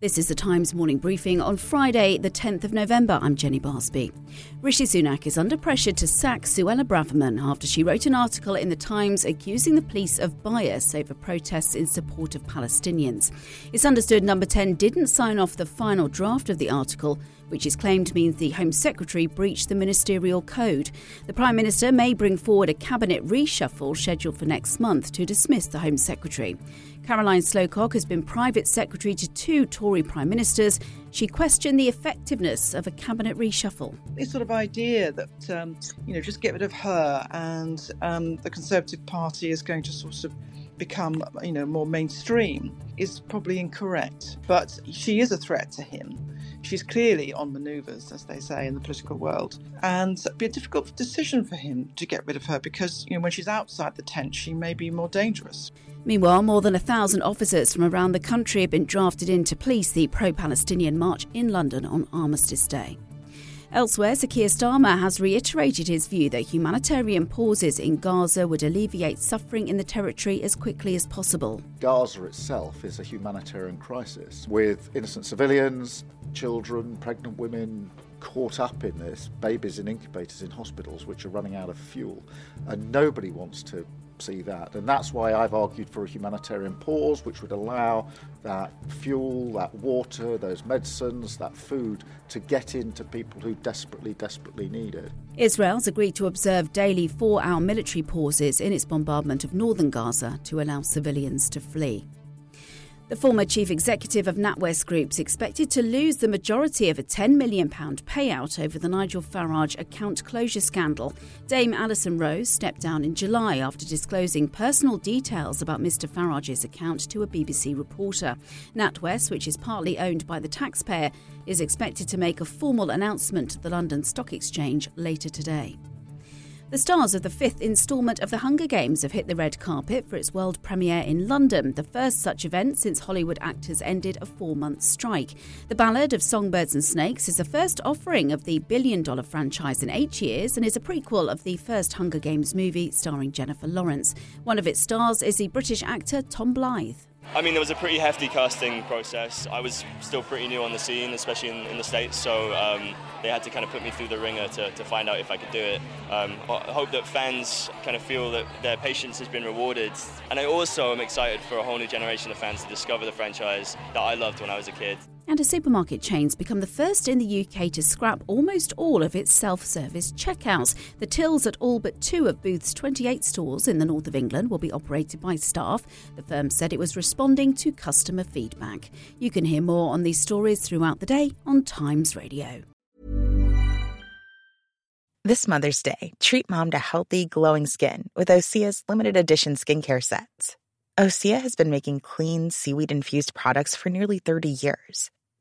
This is the Times morning briefing on Friday, the 10th of November. I'm Jenny Barsby. Rishi Sunak is under pressure to sack Suella Braverman after she wrote an article in the Times accusing the police of bias over protests in support of Palestinians. It's understood Number 10 didn't sign off the final draft of the article, which is claimed means the Home Secretary breached the ministerial code. The Prime Minister may bring forward a cabinet reshuffle scheduled for next month to dismiss the Home Secretary. Caroline Slocock has been private secretary to two Tory prime ministers. She questioned the effectiveness of a cabinet reshuffle. This sort of idea that, um, you know, just get rid of her and um, the Conservative Party is going to sort of become, you know, more mainstream is probably incorrect. But she is a threat to him. She's clearly on manoeuvres, as they say in the political world, and it'd be a difficult decision for him to get rid of her because, you know, when she's outside the tent, she may be more dangerous. Meanwhile, more than a thousand officers from around the country have been drafted in to police the pro Palestinian march in London on Armistice Day. Elsewhere, Sir Keir Starmer has reiterated his view that humanitarian pauses in Gaza would alleviate suffering in the territory as quickly as possible. Gaza itself is a humanitarian crisis with innocent civilians, children, pregnant women caught up in this, babies in incubators in hospitals which are running out of fuel. And nobody wants to see that. And that's why I've argued for a humanitarian pause, which would allow that fuel, that water, those medicines, that food to get into people who desperately, desperately need it. Israel's agreed to observe daily four hour military pauses in its bombardment of northern Gaza to allow civilians to flee. The former chief executive of NatWest Group is expected to lose the majority of a £10 million payout over the Nigel Farage account closure scandal. Dame Alison Rose stepped down in July after disclosing personal details about Mr Farage's account to a BBC reporter. NatWest, which is partly owned by the taxpayer, is expected to make a formal announcement to the London Stock Exchange later today. The stars of the fifth instalment of the Hunger Games have hit the red carpet for its world premiere in London, the first such event since Hollywood actors ended a four month strike. The Ballad of Songbirds and Snakes is the first offering of the billion dollar franchise in eight years and is a prequel of the first Hunger Games movie starring Jennifer Lawrence. One of its stars is the British actor Tom Blyth. I mean, there was a pretty hefty casting process. I was still pretty new on the scene, especially in, in the States, so um, they had to kind of put me through the ringer to, to find out if I could do it. Um, I hope that fans kind of feel that their patience has been rewarded. And I also am excited for a whole new generation of fans to discover the franchise that I loved when I was a kid and a supermarket chain's become the first in the UK to scrap almost all of its self service checkouts. The tills at all but two of Booth's 28 stores in the north of England will be operated by staff. The firm said it was responding to customer feedback. You can hear more on these stories throughout the day on Times Radio. This Mother's Day, treat mom to healthy, glowing skin with Osea's limited edition skincare sets. Osea has been making clean, seaweed infused products for nearly 30 years